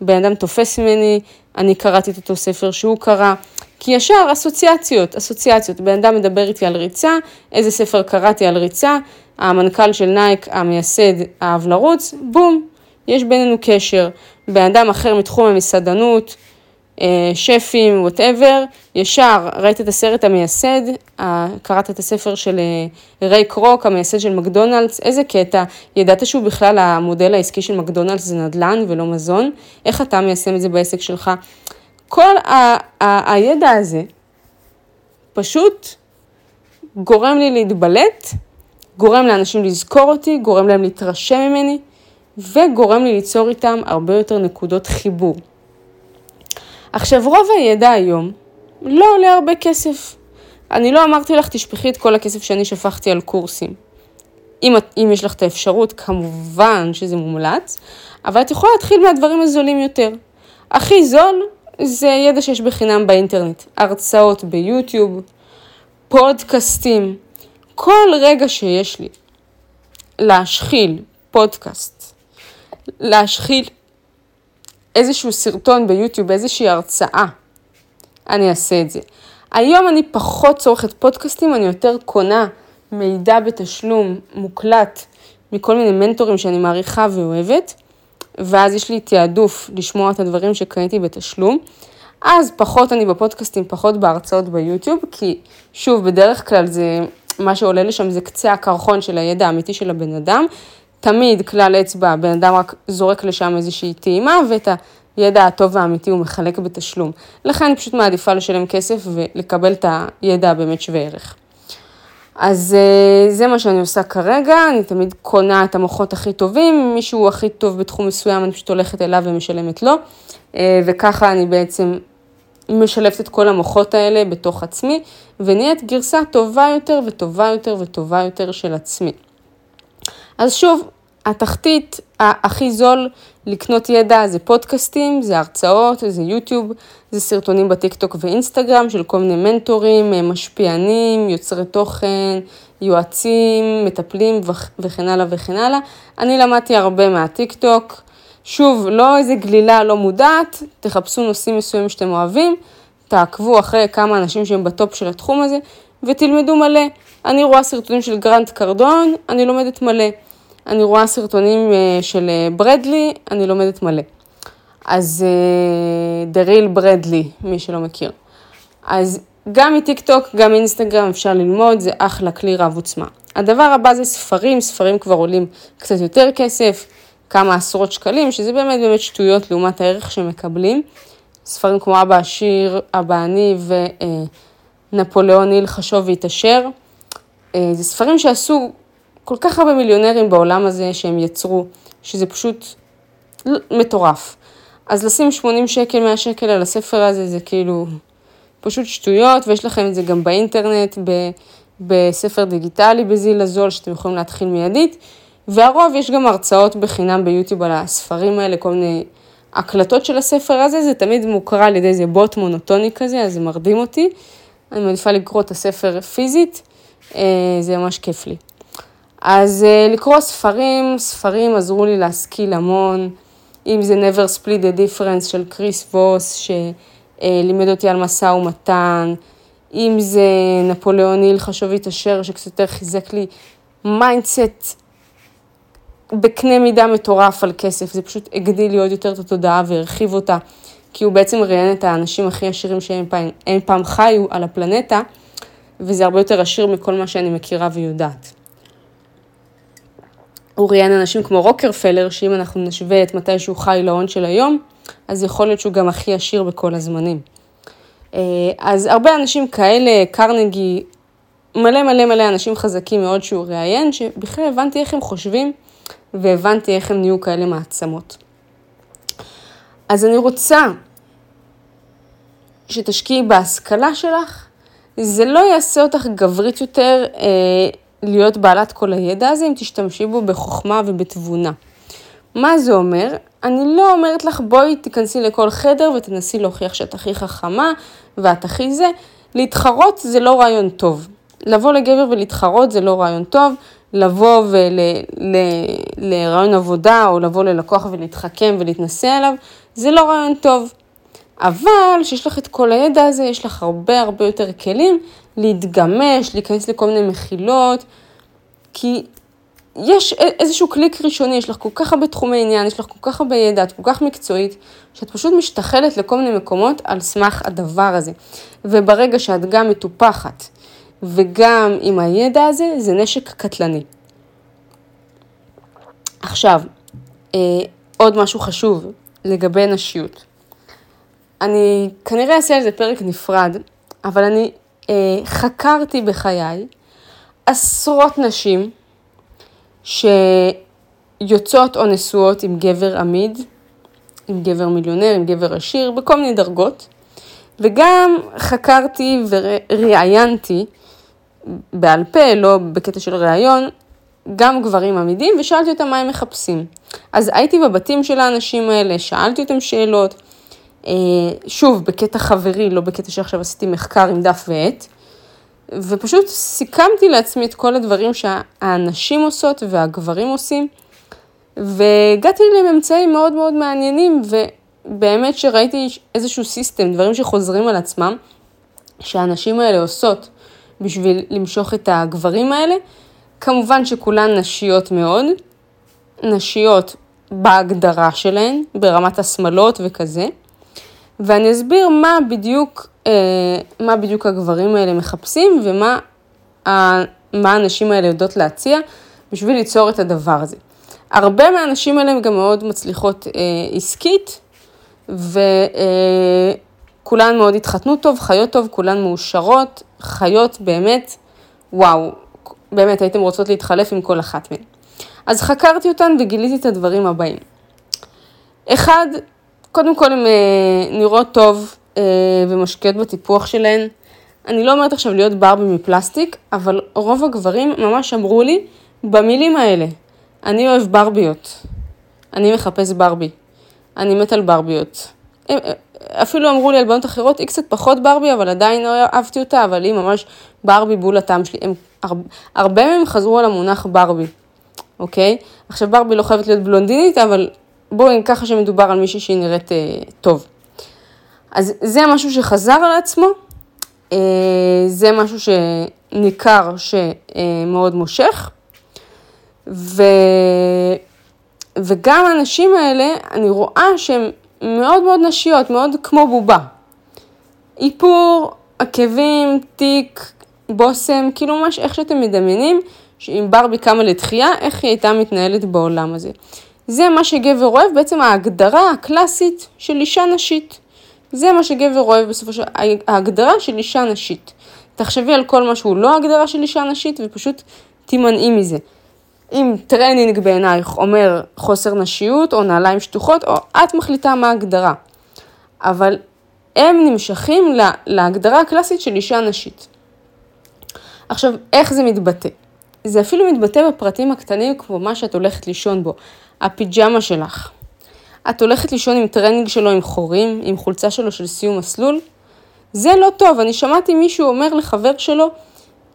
בן אדם תופס ממני, אני קראתי את אותו ספר שהוא קרא, כי ישר אסוציאציות, אסוציאציות. בן אדם מדבר איתי על ריצה, איזה ספר קראתי על ריצה, המנכ"ל של נייק, המייסד, אהב לרוץ, בום, יש בינינו קשר. בן אדם אחר מתחום המסעדנות, אה, שפים, whatever, ישר ראית את הסרט המייסד, קראת את הספר של אה, ריי קרוק, המייסד של מקדונלדס, איזה קטע, ידעת שהוא בכלל המודל העסקי של מקדונלדס זה נדל"ן ולא מזון, איך אתה מיישם את זה בעסק שלך? כל ה- ה- הידע הזה פשוט גורם לי להתבלט, גורם לאנשים לזכור אותי, גורם להם להתרשם ממני, וגורם לי ליצור איתם הרבה יותר נקודות חיבור. עכשיו, רוב הידע היום לא עולה הרבה כסף. אני לא אמרתי לך, תשפכי את כל הכסף שאני שפכתי על קורסים. אם, אם יש לך את האפשרות, כמובן שזה מומלץ, אבל את יכולה להתחיל מהדברים הזולים יותר. הכי זול זה ידע שיש בחינם באינטרנט, הרצאות ביוטיוב, פודקאסטים. כל רגע שיש לי להשחיל פודקאסט, להשחיל איזשהו סרטון ביוטיוב, איזושהי הרצאה, אני אעשה את זה. היום אני פחות צורכת פודקאסטים, אני יותר קונה מידע בתשלום מוקלט מכל מיני מנטורים שאני מעריכה ואוהבת, ואז יש לי תעדוף לשמוע את הדברים שקניתי בתשלום. אז פחות אני בפודקאסטים, פחות בהרצאות ביוטיוב, כי שוב, בדרך כלל זה, מה שעולה לשם זה קצה הקרחון של הידע האמיתי של הבן אדם, תמיד כלל אצבע, בן אדם רק זורק לשם איזושהי טעימה, ואת הידע הטוב והאמיתי הוא מחלק בתשלום. לכן אני פשוט מעדיפה לשלם כסף ולקבל את הידע הבאמת שווה ערך. אז אה, זה מה שאני עושה כרגע, אני תמיד קונה את המוחות הכי טובים, מישהו הכי טוב בתחום מסוים, אני פשוט הולכת אליו ומשלמת לו, אה, וככה אני בעצם משלבת את כל המוחות האלה בתוך עצמי, ונהיית גרסה טובה יותר וטובה יותר וטובה יותר של עצמי. אז שוב, התחתית הכי זול לקנות ידע זה פודקאסטים, זה הרצאות, זה יוטיוב, זה סרטונים בטיקטוק ואינסטגרם של כל מיני מנטורים, משפיענים, יוצרי תוכן, יועצים, מטפלים וכן הלאה וכן הלאה. אני למדתי הרבה מהטיקטוק. שוב, לא איזה גלילה לא מודעת, תחפשו נושאים מסוימים שאתם אוהבים, תעקבו אחרי כמה אנשים שהם ב top של התחום הזה ותלמדו מלא. אני רואה סרטונים של גרנט קרדון, אני לומדת מלא. אני רואה סרטונים אה, של אה, ברדלי, אני לומדת מלא. אז דריל ברדלי, מי שלא מכיר. אז גם מטיק טוק, גם מאינסטגרם אפשר ללמוד, זה אחלה כלי רב עוצמה. הדבר הבא זה ספרים, ספרים כבר עולים קצת יותר כסף, כמה עשרות שקלים, שזה באמת באמת שטויות לעומת הערך שמקבלים. ספרים כמו אבא עשיר, אבא עני ונפוליאון היל חשוב והתעשר. אה, זה ספרים שעשו כל כך הרבה מיליונרים בעולם הזה שהם יצרו, שזה פשוט מטורף. אז לשים 80 שקל, 100 שקל על הספר הזה, זה כאילו פשוט שטויות, ויש לכם את זה גם באינטרנט, ב, בספר דיגיטלי בזיל הזול, שאתם יכולים להתחיל מיידית. והרוב יש גם הרצאות בחינם ביוטיוב על הספרים האלה, כל מיני הקלטות של הספר הזה, זה תמיד מוכר על ידי איזה בוט מונוטוני כזה, אז זה מרדים אותי. אני מעדיפה לקרוא את הספר פיזית, אה, זה ממש כיף לי. אז אה, לקרוא ספרים, ספרים עזרו לי להשכיל המון, אם זה never split the difference של קריס ווס, שלימד אותי על משא ומתן, אם זה נפוליאון היל חשוב והתעשר, שקצת יותר חיזק לי mindset בקנה מידה מטורף על כסף, זה פשוט הגדיל לי עוד יותר את התודעה והרחיב אותה, כי הוא בעצם ראיין את האנשים הכי עשירים שהם פעם, פעם חיו על הפלנטה, וזה הרבה יותר עשיר מכל מה שאני מכירה ויודעת. הוא ראיין אנשים כמו רוקרפלר, שאם אנחנו נשווה את מתי שהוא חי להון של היום, אז יכול להיות שהוא גם הכי עשיר בכל הזמנים. אה, אז הרבה אנשים כאלה, קרנגי, מלא מלא מלא אנשים חזקים מאוד שהוא ראיין, שבכלל הבנתי איך הם חושבים והבנתי איך הם נהיו כאלה מעצמות. אז אני רוצה שתשקיעי בהשכלה שלך, זה לא יעשה אותך גברית יותר אה, להיות בעלת כל הידע הזה אם תשתמשי בו בחוכמה ובתבונה. מה זה אומר? אני לא אומרת לך בואי תיכנסי לכל חדר ותנסי להוכיח שאת הכי חכמה ואת הכי זה. להתחרות זה לא רעיון טוב. לבוא לגבר ולהתחרות זה לא רעיון טוב. לבוא ולרעיון עבודה או לבוא ללקוח ולהתחכם ולהתנסה עליו, זה לא רעיון טוב. אבל כשיש לך את כל הידע הזה, יש לך הרבה הרבה יותר כלים להתגמש, להיכנס לכל מיני מחילות, כי יש איזשהו קליק ראשוני, יש לך כל כך הרבה תחומי עניין, יש לך כל כך הרבה ידע, את כל כך מקצועית, שאת פשוט משתחלת לכל מיני מקומות על סמך הדבר הזה. וברגע שאת גם מטופחת וגם עם הידע הזה, זה נשק קטלני. עכשיו, אה, עוד משהו חשוב לגבי נשיות. אני כנראה אעשה על זה פרק נפרד, אבל אני חקרתי בחיי עשרות נשים שיוצאות או נשואות עם גבר עמיד, עם גבר מיליונר, עם גבר עשיר, בכל מיני דרגות, וגם חקרתי וראיינתי בעל פה, לא בקטע של ראיון, גם גברים עמידים, ושאלתי אותם מה הם מחפשים. אז הייתי בבתים של האנשים האלה, שאלתי אותם שאלות, אה, שוב, בקטע חברי, לא בקטע שעכשיו עשיתי מחקר עם דף ועט, ופשוט סיכמתי לעצמי את כל הדברים שהנשים עושות והגברים עושים, והגעתי לממצאים מאוד מאוד מעניינים, ובאמת שראיתי איזשהו סיסטם, דברים שחוזרים על עצמם, שהנשים האלה עושות. בשביל למשוך את הגברים האלה. כמובן שכולן נשיות מאוד, נשיות בהגדרה שלהן, ברמת השמלות וכזה, ואני אסביר מה בדיוק, אה, מה בדיוק הגברים האלה מחפשים ומה מה הנשים האלה יודעות להציע בשביל ליצור את הדבר הזה. הרבה מהנשים האלה הן גם מאוד מצליחות אה, עסקית, ו... אה, מאוד התחתנו טוב, חיות טוב, כולן מאושרות, חיות באמת, וואו, באמת הייתן רוצות להתחלף עם כל אחת מהן. אז חקרתי אותן וגיליתי את הדברים הבאים. אחד, קודם כל הן אה, נראות טוב אה, ומשקיעות בטיפוח שלהן. אני לא אומרת עכשיו להיות ברבי מפלסטיק, אבל רוב הגברים ממש אמרו לי במילים האלה, אני אוהב ברביות, אני מחפש ברבי, אני מת על ברביות. אפילו אמרו לי על בנות אחרות, היא קצת פחות ברבי, אבל עדיין לא אהבתי אותה, אבל היא ממש ברבי בול הטעם שלי. הם, הרבה, הרבה מהם חזרו על המונח ברבי, אוקיי? עכשיו ברבי לא חייבת להיות בלונדינית, אבל בואי ככה שמדובר על מישהי שהיא נראית אה, טוב. אז זה משהו שחזר על עצמו, אה, זה משהו שניכר שמאוד אה, מושך, ו... וגם האנשים האלה, אני רואה שהם מאוד מאוד נשיות, מאוד כמו בובה. איפור, עקבים, תיק, בושם, כאילו ממש איך שאתם מדמיינים, שאם ברבי קמה לתחייה, איך היא הייתה מתנהלת בעולם הזה. זה מה שגבר אוהב, בעצם ההגדרה הקלאסית של אישה נשית. זה מה שגבר אוהב בסופו של ההגדרה של אישה נשית. תחשבי על כל מה שהוא לא הגדרה של אישה נשית ופשוט תימנעי מזה. אם טרנינג בעינייך אומר חוסר נשיות או נעליים שטוחות, או את מחליטה מה ההגדרה. אבל הם נמשכים לה, להגדרה הקלאסית של אישה נשית. עכשיו, איך זה מתבטא? זה אפילו מתבטא בפרטים הקטנים כמו מה שאת הולכת לישון בו, הפיג'מה שלך. את הולכת לישון עם טרנינג שלו עם חורים, עם חולצה שלו של סיום מסלול? זה לא טוב, אני שמעתי מישהו אומר לחבר שלו,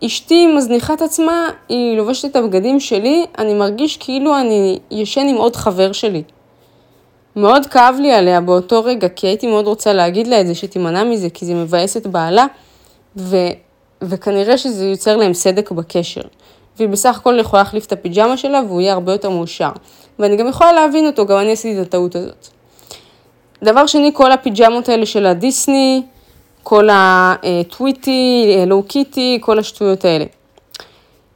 אשתי מזניחה את עצמה, היא לובשת את הבגדים שלי, אני מרגיש כאילו אני ישן עם עוד חבר שלי. מאוד כאב לי עליה באותו רגע, כי הייתי מאוד רוצה להגיד לה את זה, שתימנע מזה, כי זה מבאס את בעלה, ו, וכנראה שזה יוצר להם סדק בקשר. והיא בסך הכל יכולה להחליף את הפיג'מה שלה והוא יהיה הרבה יותר מאושר. ואני גם יכולה להבין אותו, גם אני עשיתי את הטעות הזאת. דבר שני, כל הפיג'מות האלה של הדיסני, כל הטוויטי, לואו קיטי, כל השטויות האלה.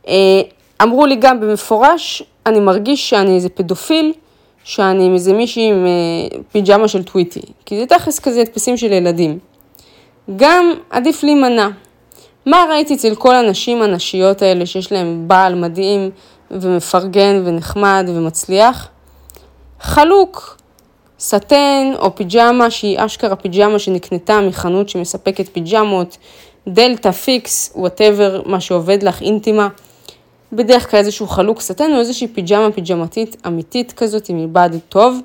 אה, אמרו לי גם במפורש, אני מרגיש שאני איזה פדופיל, שאני איזה מישהי עם אה, פיג'מה של טוויטי, כי זה תכלס כזה הדפסים של ילדים. גם עדיף להימנע. מה ראיתי אצל כל הנשים הנשיות האלה שיש להן בעל מדהים ומפרגן ונחמד ומצליח? חלוק, סאטן או פיג'מה שהיא אשכרה פיג'מה שנקנתה מחנות שמספקת פיג'מות, דלתא, פיקס, whatever, מה שעובד לך, אינטימה. בדרך כלל איזשהו חלוק סאטן או איזושהי פיג'מה פיג'מתית אמיתית כזאת עם מבד טוב,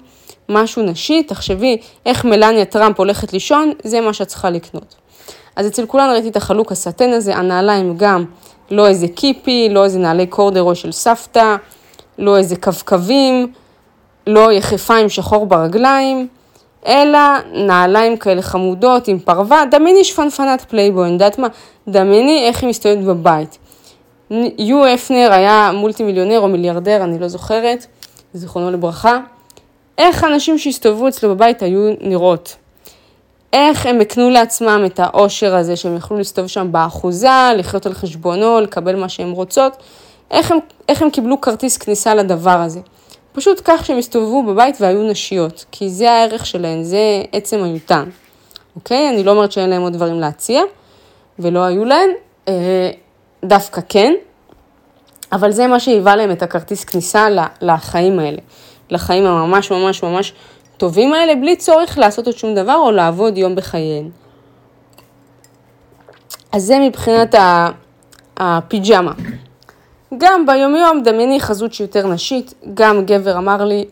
משהו נשי, תחשבי איך מלניה טראמפ הולכת לישון, זה מה שאת צריכה לקנות. אז אצל כולן ראיתי את החלוק הסאטן הזה, הנעליים גם לא איזה קיפי, לא איזה נעלי קורדרו של סבתא, לא איזה קרוקסים, לא יחפה עם שחור ברגליים, אלא נעליים כאלה חמודות עם פרווה, דמייני שפנפנת פלייבוי, אני יודעת מה? דמייני איך היא מסתובבת בבית. יו הפנר היה מולטי מיליונר או מיליארדר, אני לא זוכרת, זיכרונו לברכה. איך האנשים שהסתובבו אצלו בבית היו נראות? איך הם הקנו לעצמם את העושר הזה, שהם יכלו להסתובב שם באחוזה, לחיות על חשבונו, לקבל מה שהם רוצות, איך הם, איך הם קיבלו כרטיס כניסה לדבר הזה. פשוט כך שהם הסתובבו בבית והיו נשיות, כי זה הערך שלהן, זה עצם היותן. אוקיי? אני לא אומרת שאין להם עוד דברים להציע, ולא היו להן, אה, דווקא כן, אבל זה מה שהיווה להם את הכרטיס כניסה לחיים האלה, לחיים הממש ממש ממש הטובים האלה בלי צורך לעשות עוד שום דבר או לעבוד יום בחייהן. אז זה מבחינת הפיג'מה. גם ביומיום דמייני חזות שיותר נשית, גם גבר אמר לי,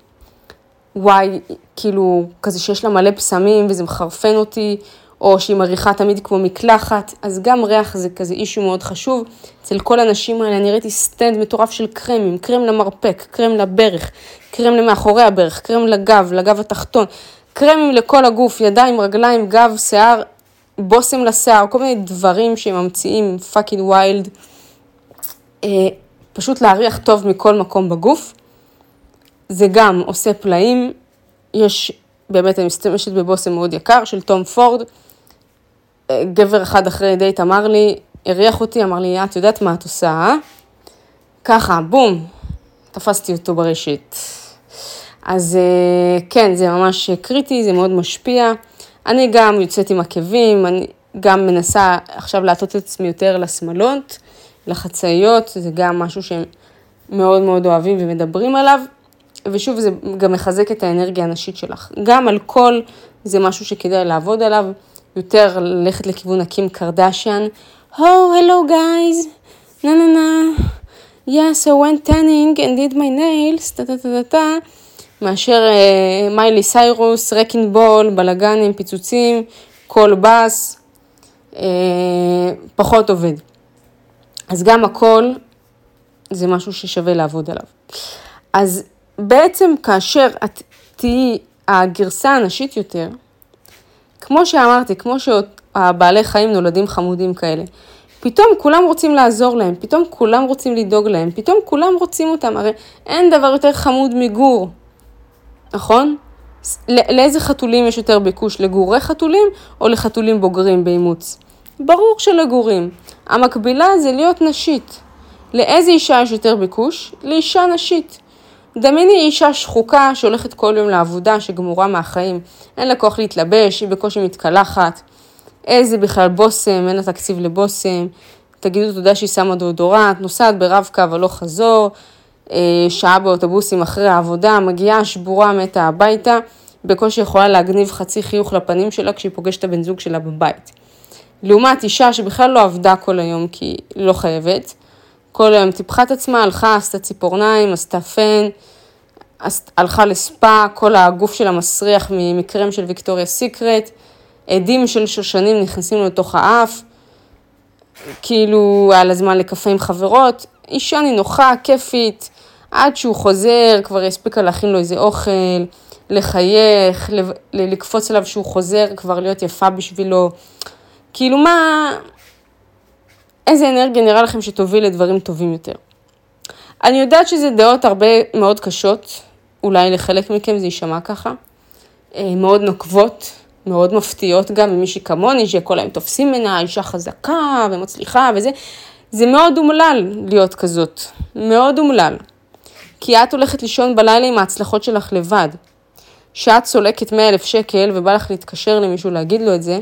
וואי, כאילו, כזה שיש לה מלא פסמים וזה מחרפן אותי, או שהיא מריחה תמיד כמו מקלחת, אז גם ריח זה כזה issue מאוד חשוב. אצל כל הנשים האלה אני ראיתי stand מטורף של קרמים, קרם למרפק, קרם לברך, קרם למאחורי הברך, קרם לגב, לגב התחתון, קרמים לכל הגוף, ידיים, רגליים, גב, שיער, בושם לשיער, כל מיני דברים שהם ממציאים, fucking wild. אה, פשוט להריח טוב מכל מקום בגוף. זה גם עושה פלאים. יש, באמת, אני משתמשת בבושם מאוד יקר של תום פורד. גבר אחד אחרי דייט אמר לי, הריח אותי, אמר לי, את יודעת מה את עושה, אה? ככה, בום, תפסתי אותו ברשת. אז אה, כן, זה ממש קריטי, זה מאוד משפיע. אני גם יוצאת עם עקבים, אני גם מנסה עכשיו להטות את עצמי יותר לשמאלות, לחצאיות, זה גם משהו שהם מאוד מאוד אוהבים ומדברים עליו. ושוב, זה גם מחזק את האנרגיה הנשית שלך. גם על כל זה משהו שכדאי לעבוד עליו. יותר ללכת לכיוון הקים קרדשיאן. Oh, hello guys, נה נה נה, yeah, so went tanning and did my nails, טה טה טה טה טה, מאשר uh, מיילי סיירוס, רקינג בול, בלאגנים, פיצוצים, קול בס, uh, פחות עובד. אז גם הכל זה משהו ששווה לעבוד עליו. אז בעצם כאשר את תהיי הגרסה הנשית יותר, כמו שאמרתי, כמו שהבעלי חיים נולדים חמודים כאלה, פתאום כולם רוצים לעזור להם, פתאום כולם רוצים לדאוג להם, פתאום כולם רוצים אותם, הרי אין דבר יותר חמוד מגור, נכון? לאיזה חתולים יש יותר ביקוש, לגורי חתולים או לחתולים בוגרים באימוץ? ברור שלגורים. המקבילה זה להיות נשית. לאיזה אישה יש יותר ביקוש? לאישה נשית. דמייני אישה שחוקה שהולכת כל יום לעבודה, שגמורה מהחיים. אין לה כוח להתלבש, היא בקושי מתקלחת. איזה בכלל בושם, אין לה תקציב לבושם. תגידו תודה שהיא שמה דאודורנט, נוסעת ברב-קו הלוך חזור, שעה באוטובוסים אחרי העבודה, מגיעה שבורה מתה הביתה, בקושי יכולה להגניב חצי חיוך לפנים שלה כשהיא פוגשת את הבן זוג שלה בבית. לעומת אישה שבכלל לא עבדה כל היום כי היא לא חייבת, כל היום טיפחה את עצמה, הלכה, עשתה ציפורניים, עשתה פן, הלכה לספא, כל הגוף שלה מסריח ממקרם של ויקטוריה סיקרט, עדים של שושנים נכנסים לתוך האף, כאילו היה לה זמן לקפה עם חברות, אישה נינוחה, כיפית, עד שהוא חוזר, כבר הספיקה להכין לו איזה אוכל, לחייך, לקפוץ עליו שהוא חוזר, כבר להיות יפה בשבילו. כאילו מה, איזה אנרגיה נראה לכם שתוביל לדברים טובים יותר. אני יודעת שזה דעות הרבה מאוד קשות, אולי לחלק מכם זה יישמע ככה, אה, מאוד נוקבות, מאוד מפתיעות גם ממישהי כמוני, שכל היום תופסים ממנה, אישה חזקה ומצליחה וזה. זה מאוד אומלל להיות כזאת, מאוד אומלל. כי את הולכת לישון בלילה עם ההצלחות שלך לבד. שאת סולקת 100 אלף שקל ובא לך להתקשר למישהו להגיד לו את זה,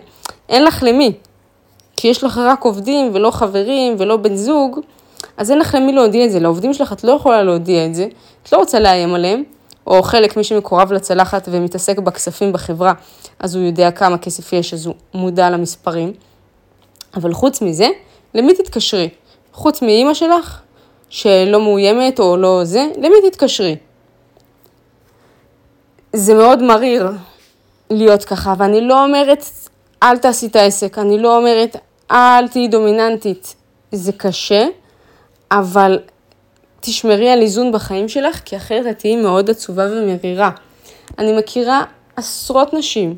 אין לך למי. כי יש לך רק עובדים ולא חברים ולא בן זוג, אז אין לך למי להודיע את זה. לעובדים שלך את לא יכולה להודיע את זה, את לא רוצה לאיים עליהם, או חלק מי שמקורב לצלחת ומתעסק בכספים בחברה, אז הוא יודע כמה כסף יש, אז הוא מודע למספרים. אבל חוץ מזה, למי תתקשרי? חוץ מאימא שלך, שלא מאוימת או לא זה, למי תתקשרי? זה מאוד מריר להיות ככה, ואני לא אומרת, אל תעשי את העסק, אני לא אומרת, אל תהיי דומיננטית. זה קשה, אבל תשמרי על איזון בחיים שלך, כי אחרת את תהיי מאוד עצובה ומרירה. אני מכירה עשרות נשים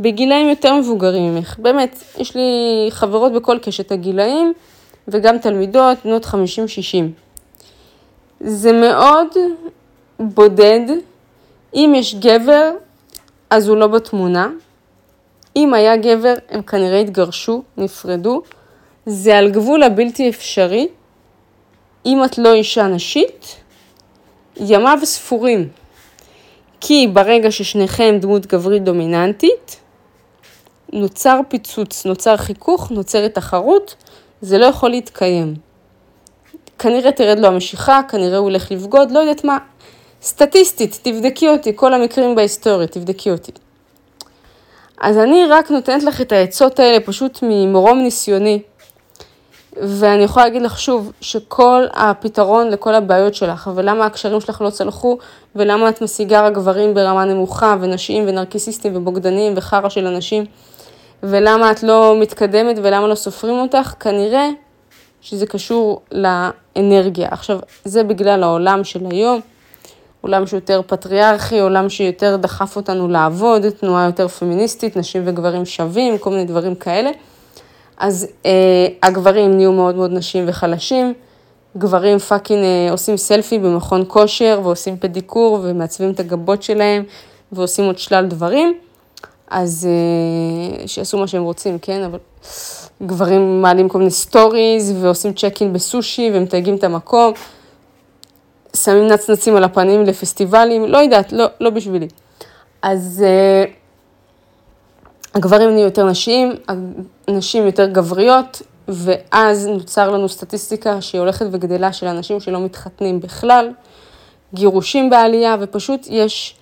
בגילאים יותר מבוגרים ממך, באמת, יש לי חברות בכל קשת הגילאים, וגם תלמידות, בנות 50-60. זה מאוד בודד, אם יש גבר, אז הוא לא בתמונה. אם היה גבר, הם כנראה התגרשו, נפרדו. זה על גבול הבלתי אפשרי. אם את לא אישה נשית, ימיו ספורים. כי ברגע ששניכם דמות גברית דומיננטית, נוצר פיצוץ, נוצר חיכוך, נוצרת תחרות, זה לא יכול להתקיים. כנראה תרד לו המשיכה, כנראה הוא הולך לבגוד, לא יודעת מה. סטטיסטית, תבדקי אותי, כל המקרים בהיסטוריה, תבדקי אותי. אז אני רק נותנת לך את העצות האלה פשוט ממרום ניסיוני. ואני יכולה להגיד לך שוב, שכל הפתרון לכל הבעיות שלך, ולמה הקשרים שלך לא צלחו, ולמה את משיגה רק גברים ברמה נמוכה, ונשים ונרקיסיסטים ובוגדנים וחרא של אנשים, ולמה את לא מתקדמת ולמה לא סופרים אותך, כנראה שזה קשור לאנרגיה. עכשיו, זה בגלל העולם של היום, עולם שיותר פטריארכי, עולם שיותר דחף אותנו לעבוד, תנועה יותר פמיניסטית, נשים וגברים שווים, כל מיני דברים כאלה. אז אה, הגברים נהיו מאוד מאוד נשיים וחלשים, גברים fucking אה, עושים סלפי במכון כושר ועושים פדיקור ומעצבים את הגבות שלהם ועושים עוד שלל דברים, אז אה, שיעשו מה שהם רוצים, כן? אבל גברים מעלים כל מיני סטוריז ועושים צ'קין בסושי ומתייגים את המקום, שמים נצנצים על הפנים לפסטיבלים, לא יודעת, לא, לא בשבילי. אז uh, הגברים נהיו יותר נשיים, הנשים יותר גבריות, ואז נוצר לנו סטטיסטיקה שהיא הולכת וגדלה של אנשים שלא מתחתנים בכלל, גירושים בעלייה, ופשוט יש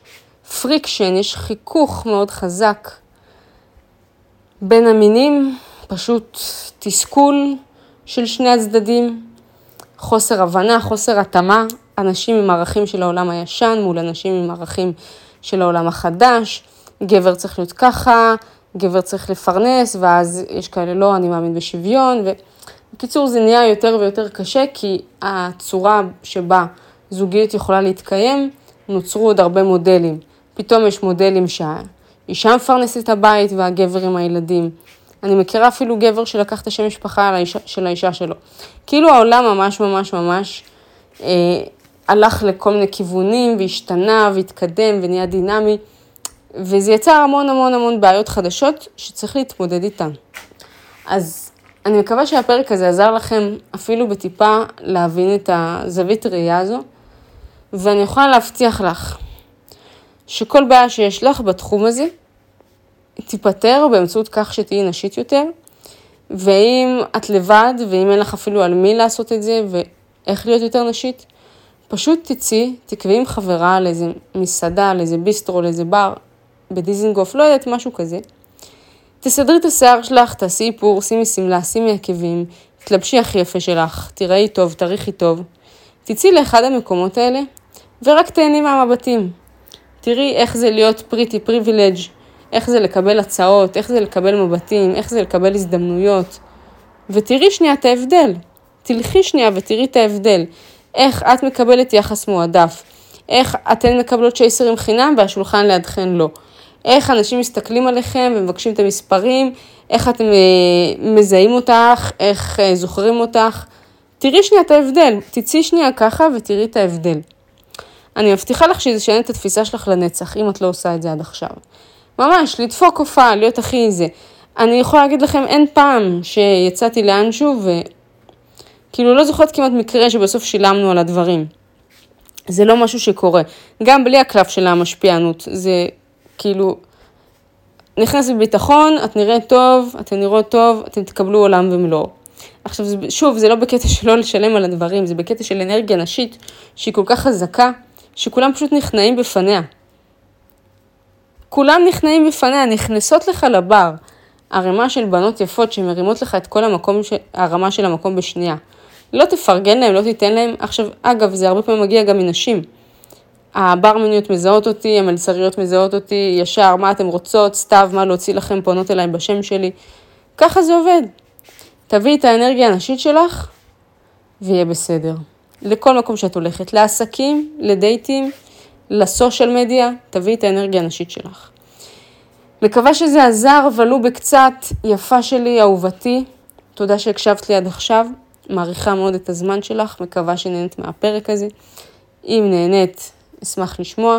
friction, יש חיכוך מאוד חזק בין המינים, פשוט תסכול של שני הצדדים, חוסר הבנה, חוסר התאמה, אנשים עם ערכים של העולם הישן מול אנשים עם ערכים של העולם החדש, גבר צריך להיות ככה, גבר צריך לפרנס, ואז יש כאלה לא, אני מאמין בשוויון, ובקיצור זה נהיה יותר ויותר קשה, כי הצורה שבה זוגיות יכולה להתקיים, נוצרו עוד הרבה מודלים. פתאום יש מודלים שהאישה מפרנסת את הבית והגבר עם הילדים. אני מכירה אפילו גבר שלקח את השם משפחה של האישה שלו. כאילו העולם ממש ממש ממש אה, הלך לכל מיני כיוונים והשתנה והתקדם ונהיה דינמי. וזה יצר המון המון המון בעיות חדשות שצריך להתמודד איתן. אז אני מקווה שהפרק הזה עזר לכם אפילו בטיפה להבין את הזווית ראייה הזו, ואני יכולה להבטיח לך שכל בעיה שיש לך בתחום הזה, תיפתר באמצעות כך שתהיי נשית יותר, ואם את לבד, ואם אין לך אפילו על מי לעשות את זה, ואיך להיות יותר נשית, פשוט תצאי, תקבעי עם חברה לאיזה מסעדה, לאיזה ביסטרו, לאיזה בר, בדיזינגוף, לא יודעת, משהו כזה. תסדרי את השיער שלך, תעשי איפור, שימי שמלה, שימי עקבים, תלבשי הכי יפה שלך, תראי טוב, תריחי טוב. תצאי לאחד המקומות האלה, ורק תהני מהמבטים. תראי איך זה להיות פריטי פריבילג', איך זה לקבל הצעות, איך זה לקבל מבטים, איך זה לקבל הזדמנויות. ותראי שנייה את ההבדל. תלכי שנייה ותראי את ההבדל. איך את מקבלת יחס מועדף. איך אתן מקבלות צ'ייסרים חינם והשולחן לידכן לא. איך אנשים מסתכלים עליכם ומבקשים את המספרים, איך אתם אה, מזהים אותך, איך אה, זוכרים אותך. תראי שנייה את ההבדל, תצאי שנייה ככה ותראי את ההבדל. אני מבטיחה לך שזה ישנה את התפיסה שלך לנצח, אם את לא עושה את זה עד עכשיו. ממש, לדפוק הופעה, להיות הכי זה. אני יכולה להגיד לכם, אין פעם שיצאתי לאנשהו וכאילו לא זוכרת כמעט מקרה שבסוף שילמנו על הדברים. זה לא משהו שקורה. גם בלי הקלף של המשפיענות, זה כאילו, נכנס בביטחון, את נראית טוב, אתן נראות טוב, אתם תקבלו עולם ומלואו. עכשיו, שוב, זה לא בקטע של לא לשלם על הדברים, זה בקטע של אנרגיה נשית שהיא כל כך חזקה, שכולם פשוט נכנעים בפניה. כולם נכנעים בפניה, נכנסות לך לבר. ערימה של בנות יפות שמרימות לך את כל המקום, ש... הרמה של המקום בשנייה. לא תפרגן להם, לא תיתן להם. עכשיו, אגב, זה הרבה פעמים מגיע גם מנשים. הברמניות מזהות אותי, המלצריות מזהות אותי, ישר, מה אתן רוצות, סתיו, מה להוציא לכם, פונות אליי בשם שלי. ככה זה עובד. תביאי את האנרגיה הנשית שלך, ויהיה בסדר. לכל מקום שאת הולכת, לעסקים, לדייטים, לסושיאל מדיה, תביאי את האנרגיה הנשית שלך. מקווה שזה עזר, ולו בקצת, יפה שלי, אהובתי. תודה שהקשבת לי עד עכשיו, מעריכה מאוד את הזמן שלך, מקווה שנהנית מהפרק הזה. אם נהנית, אשמח לשמוע,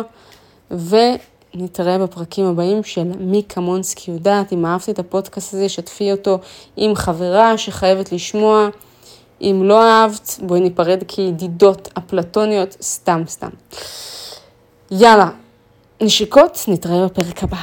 ונתראה בפרקים הבאים של מי כמונסקי יודעת. אם אהבת את הפודקאסט הזה, שתפי אותו עם חברה שחייבת לשמוע. אם לא אהבת, בואי ניפרד כידידות אפלטוניות, סתם סתם. יאללה, נשיקות, נתראה בפרק הבא.